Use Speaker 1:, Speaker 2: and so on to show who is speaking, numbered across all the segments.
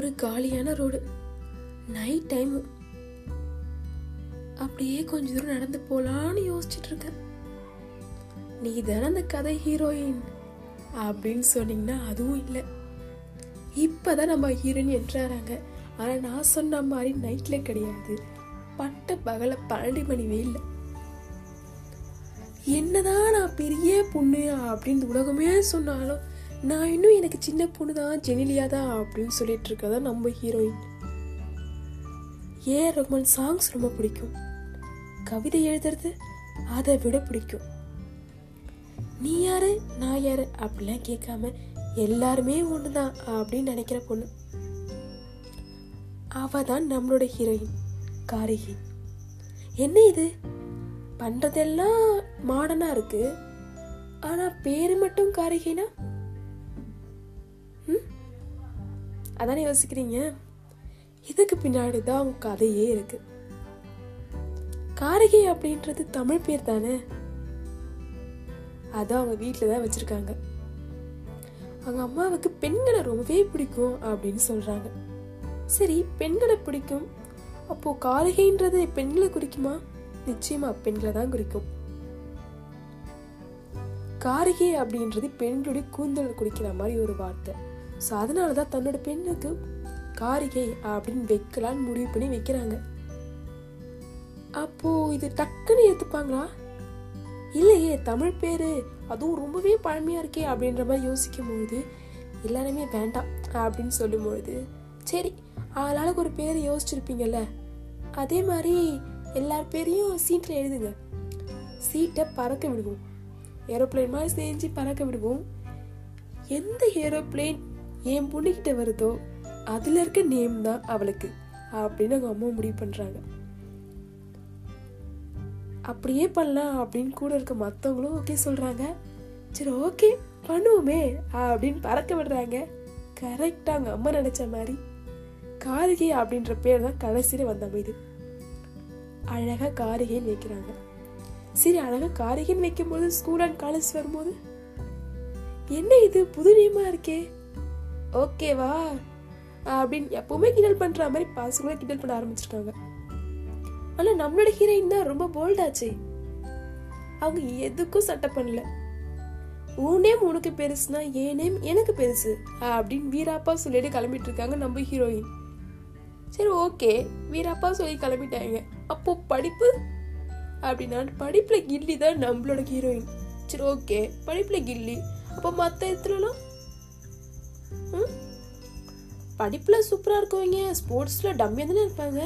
Speaker 1: ஒரு காலியான road night time அப்படியே கொஞ்ச தூரம் நடந்து போலான்னு யோசிச்சுட்டு இருக்கேன். நீ தானே அந்த கதை ஹீரோயின் அப்படின்னு சொன்னீங்கன்னா அதுவும் இல்லை. இப்பதான் நம்ம ஹீரோயின் என்றாராங்க. ஆனா நான் சொன்ன மாதிரி நைட்ல கிடையாது. பட்ட பகல பன்னெண்டு மணி வெயில்ல என்னதான் நான் பெரிய பொண்ணு அப்படின்னு உலகமே சொன்னாலும் நான் இன்னும் எனக்கு சின்ன பொண்ணு தான் ஜெனிலியா தான் அப்படின்னு சொல்லிட்டு இருக்கதா நம்ம ஹீரோயின் ஏ ரகுமான் சாங்ஸ் ரொம்ப பிடிக்கும். கவிதை எழுதுறது அதை விட பிடிக்கும். நீ யாரு நான் யாரு அப்படிலாம் கேட்காம எல்லாருமே ஒன்று தான் அப்படின்னு நினைக்கிற பொண்ணு. அவ தான் நம்மளோட ஹீரோயின் காரிகி என்ன இது? பண்ணுறதெல்லாம் மாடனாக இருக்கு. ஆனால் பேரு மட்டும் காரிகைனா அதானே யோசிக்கிறீங்க? இதுக்கு பின்னாடி தான் அவங்க கதையே இருக்கு. காரிகை அப்படின்றது தமிழ் பேர் தானே? அது அவங்க வீட்டில் தான் வச்சிருக்காங்க. அவங்க அம்மாவுக்கு பெண்களை ரொம்பவே பிடிக்கும் அப்படின்னு சொல்றாங்க. சரி பெண்களை பிடிக்கும். அப்போ காரிகைன்றது பெண்களை குறிக்குமா? நிச்சயமா பெண்களை தான் குறிக்கும். காரிகை அப்படின்றது பெண்களுடைய கூந்தல் குடிக்கிற மாதிரி ஒரு வார்த்தை. ஸோ அதனால தான் தன்னோட பெண்ணுக்கு காரிகை அப்படின்னு வைக்கலான்னு முடிவு பண்ணி வைக்கிறாங்க. அப்போ இது டக்குன்னு ஏற்றுப்பாங்களா இல்லையே தமிழ் பேரு அதுவும் ரொம்பவே பழமையா இருக்கே அப்படின்ற மாதிரி யோசிக்கும் பொழுது எல்லாருமே வேண்டாம் அப்படின்னு சொல்லும் பொழுது சரி ஆளாளுக்கு ஒரு பேர் யோசிச்சிருப்பீங்கல்ல? அதே மாதிரி எல்லார் பேரையும் சீட்டில் எழுதுங்க. சீட்டை பறக்க விடுவோம். ஏரோப்ளேன் மாதிரி செஞ்சு பறக்க விடுவோம். எந்த ஏரோப்ளேன் என் பொண்ணுகிட்ட வருதோ அதில் இருக்க நேம் தான் அவளுக்கு அப்படின்னு அவங்க அம்மா முடிவு பண்ணுறாங்க அப்படியே பண்ணலாம் அப்படின்னு கூட இருக்க மற்றவங்களும் ஓகே சொல்கிறாங்க சரி ஓகே பண்ணுவோமே அப்படின்னு பறக்க விடுறாங்க. கரெக்டாக அவங்க அம்மா நினச்ச மாதிரி. காரிகை அப்படின்ற பேர் தான் கடைசியில் வந்த அமைது. அழகாக காரிகைன்னு வைக்கிறாங்க சரி அழகாக காரிகைன்னு வைக்கும்போது ஸ்கூல் அண்ட் காலேஜ் வரும்போது? என்ன இது புது நேமாக இருக்கே. ஓகேவா? அப்படின்னு எப்பவுமே கிண்டல் பண்ற மாதிரி பசங்களே கிண்டல் பண்ண ஆரம்பிச்சிருக்காங்க. ஆனா நம்மளோட ஹீரோயின் தான் ரொம்ப போல்டாச்சே அவங்க எதுக்கும் சட்டை பண்ணல. உன் நேம் உனக்கு பெருசுனா என் நேம் எனக்கு பெருசு அப்படின்னு வீராப்பா சொல்லிட்டு கிளம்பிட்டு இருக்காங்க நம்ம ஹீரோயின் சரி ஓகே. வீராப்பா சொல்லி கிளம்பிட்டாங்க. அப்போ படிப்பு? அப்படின்னா படிப்புல கில்லி தான் நம்மளோட ஹீரோயின் சரி ஓகே. படிப்புல கில்லி. அப்போ மற்ற இடத்துலலாம் படிப்பில் சூப்பராக இருக்கவங்க ஸ்போர்ட்ஸில் டம்மியாக தானே இருப்பாங்க?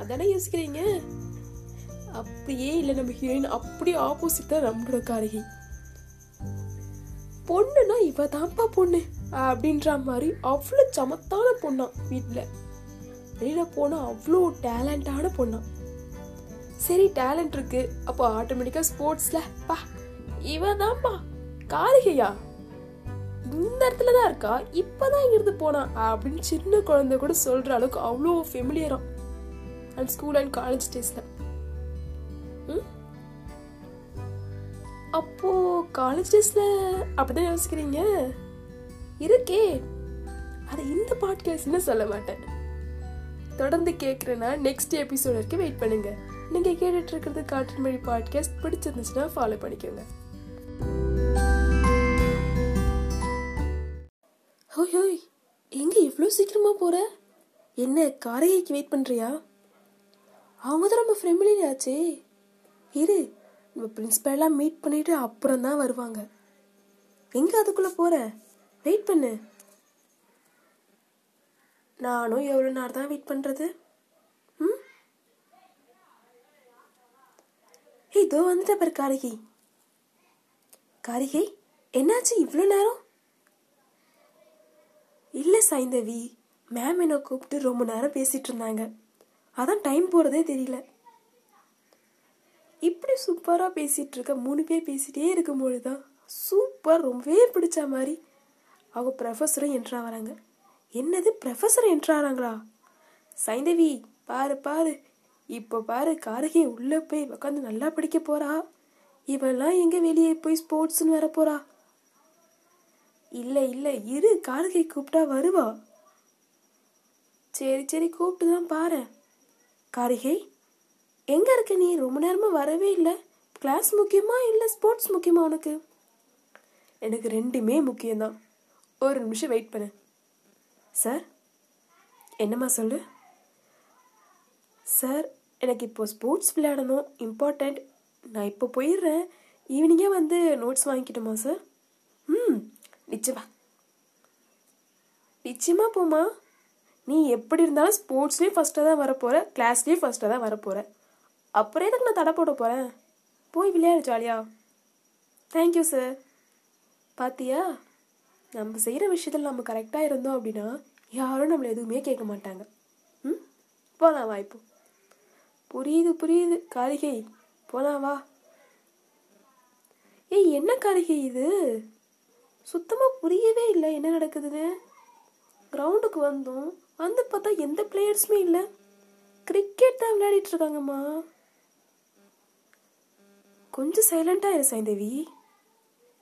Speaker 1: அதானே யோசிக்கிறீங்க? அப்படியே இல்லை நம்ம ஹீரோயின் அப்படியே ஆப்போசிட் தான் நம்மளோட காரகி. பொண்ணுனா இவ தான்ப்பா பொண்ணு அப்படின்ற மாதிரி அவ்வளோ சமத்தான பொண்ணா வீட்டில் வெளியில் போனால் அவ்வளோ டேலண்டான பொண்ணா. சரி டேலண்ட் இருக்கு அப்போ ஆட்டோமேட்டிக்காக ஸ்போர்ட்ஸில் பா இவ தான்ப்பா காரிகையா? இந்த இடத்துல தான் இருக்கா? இப்பதான் இங்கிருந்து போனா? அப்படின்னு சின்ன குழந்தை கூட சொல்கிற அளவுக்கு அவ்வளோ ஃபெமிலியரா அண்ட் ஸ்கூல் அண்ட் காலேஜ் டேஸில் அப்போ காலேஜ் டேஸில் அப்படிதான் யோசிக்கிறீங்க? இருக்கே. அதை இந்த பாட்காஸ்ட்னு சொல்ல மாட்டேன். தொடர்ந்து கேட்குறேன்னா நெக்ஸ்ட் எபிசோட் வரைக்கும் வெயிட் பண்ணுங்க. நீங்கள் கேட்டுட்ருக்கிறது காற்றின் மொழி பாட்காஸ்ட் பிடிச்சிருந்துச்சுன்னா ஃபாலோ பண்ணிக்கோங்க. ஹோய் ஹோய் எங்க இவ்வளோ சீக்கிரமா போற? என்ன காரைக்கு வெயிட் பண்றியா? அவங்க தான் நம்ம ஃபெமிலி ஆச்சே. இரு நம்ம பிரின்ஸ்பல்லாம் மீட் பண்ணிட்டு அப்புறம் தான் வருவாங்க. எங்க அதுக்குள்ள போற? வெயிட் பண்ணு. நானும் எவ்வளோ நேரம் தான் வெயிட் பண்றது? ம்? ஏய், இதோ வந்துட்ட பாரு காரிகை. காரிகை என்னாச்சு இவ்வளோ நேரம்? இல்லை சைந்தவி மேம் என்னை கூப்பிட்டு ரொம்ப நேரம் பேசிட்டு இருந்தாங்க. அதான் டைம் போகிறதே தெரியல. இப்படி சூப்பராக பேசிகிட்டு இருக்க மூணு பேர் பேசிகிட்டே இருக்கும்போது தான் சூப்பர் ரொம்பவே பிடிச்ச மாதிரி அவங்க ப்ரொஃபஸரும் என்ட்ரா வராங்க என்னது ப்ரொஃபஸர் என்ட்ராகிறாங்களா சைந்தவி பாரு பாரு. இப்போ பாரு கார்கே உள்ளே போய் உட்காந்து நல்லா படிக்க போகிறா இவெல்லாம் எங்கே வெளியே போய் ஸ்போர்ட்ஸ்னு வர போகிறா இல்லை இல்லை இரு கார்கை கூப்பிட்டா வருவா. சரி சரி கூப்பிட்டு தான் பாரு. காரிகை எங்க இருக்க நீ? ரொம்ப நேரமா வரவே இல்லை. கிளாஸ் முக்கியமா இல்லை? ஸ்போர்ட்ஸ் முக்கியமா உனக்கு? எனக்கு ரெண்டுமே முக்கியம்தான். ஒரு நிமிஷம் வெயிட் பண்ணு. சார் என்னம்மா சொல்லு? சார் எனக்கு இப்போ ஸ்போர்ட்ஸ் விளையாடணும். இம்பார்ட்டண்ட் நான் இப்போ போயிடுறேன். ஈவினிங்கே வந்து நோட்ஸ் வாங்கிக்கிட்டோமா சார் நிச்சயமா. நிச்சயமா போமா நீ எப்படி இருந்தாலும் ஸ்போர்ட்ஸ்லேயும் ஃபஸ்ட்டாக தான் வரப்போகிற கிளாஸ்லேயும் ஃபஸ்ட்டாக தான் வரப்போகிற அப்புறம் எதுக்கு நான் தடை போட போகிறேன் போய் விளையாடு ஜாலியா தேங்க்யூ சார் பாத்தியா? நம்ம செய்கிற விஷயத்தில் நம்ம கரெக்டாக இருந்தோம் அப்படின்னா யாரும் நம்மளை எதுவுமே கேட்க மாட்டாங்க. ம்? போகலாம் வா இப்போ. புரியுது புரியுது. காரிகை போகலாம் வா. ஏய் என்ன காரிகை இது? சுத்தமாக புரியவே இல்லை. என்ன நடக்குதுன்னு? கிரவுண்டுக்கு வந்தோம் வந்து பார்த்தா எந்த பிளேயர்ஸுமே இல்லை. கிரிக்கெட் தான் விளையாடிட்டு இருக்காங்கம்மா. கொஞ்சம் சைலண்டாக இரு சைந்தேவி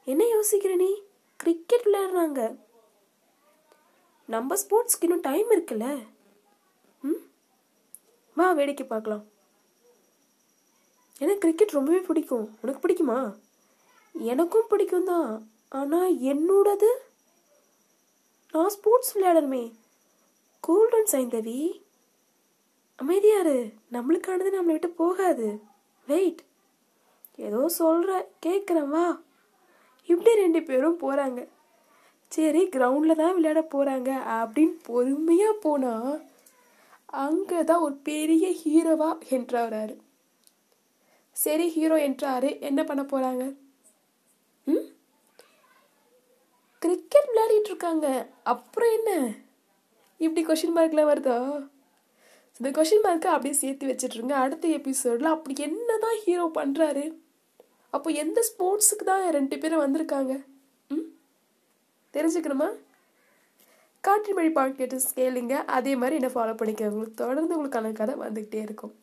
Speaker 1: என்ன யோசிக்கிற நீ? கிரிக்கெட் விளையாடுறாங்க. நம்ம ஸ்போர்ட்ஸ்க்கு இன்னும் டைம் இருக்குல்ல. ம்? வா வேடிக்கை பார்க்கலாம். எனக்கு கிரிக்கெட் ரொம்பவே பிடிக்கும். உனக்கு பிடிக்குமா? எனக்கும் பிடிக்கும் தான் ஆனால் என்னோடது? நான் ஸ்போர்ட்ஸ் விளையாடணுமே. கோல்டன் சைந்தவி அமைதியாரு. நம்மளுக்கானது நம்மளை விட்டு போகாது. வெயிட் ஏதோ சொல்கிற கேட்குறேன் வா. இப்படி ரெண்டு பேரும் போகிறாங்க சரி கிரவுண்டில் தான் விளையாட போகிறாங்க அப்படின்னு பொறுமையாக போனால் அங்கே தான் ஒரு பெரிய ஹீரோவா என்றாரு சரி ஹீரோ என்றாரு என்ன பண்ண போகிறாங்க ம்? கிரிக்கெட் விளையாடிட்டு இருக்காங்க அப்புறம் என்ன? இப்படி கொஷின் மார்க்லாம் வருதோ? இந்த கொஷின் மார்க்கை அப்படியே சேர்த்து வச்சிட்ருங்க அடுத்த எபிசோடில் அப்படி என்ன தான் ஹீரோ பண்ணுறாரு அப்போ எந்த ஸ்போர்ட்ஸுக்கு தான் ரெண்டு பேரும் வந்திருக்காங்க? ம்? தெரிஞ்சுக்கணுமா? காற்றின் மொழி பாட்கேட்டு கேளுங்க. அதே மாதிரி என்ன ஃபாலோ பண்ணிக்க உங்களுக்கு தொடர்ந்து உங்களுக்கான கதை வந்துக்கிட்டே இருக்கும்.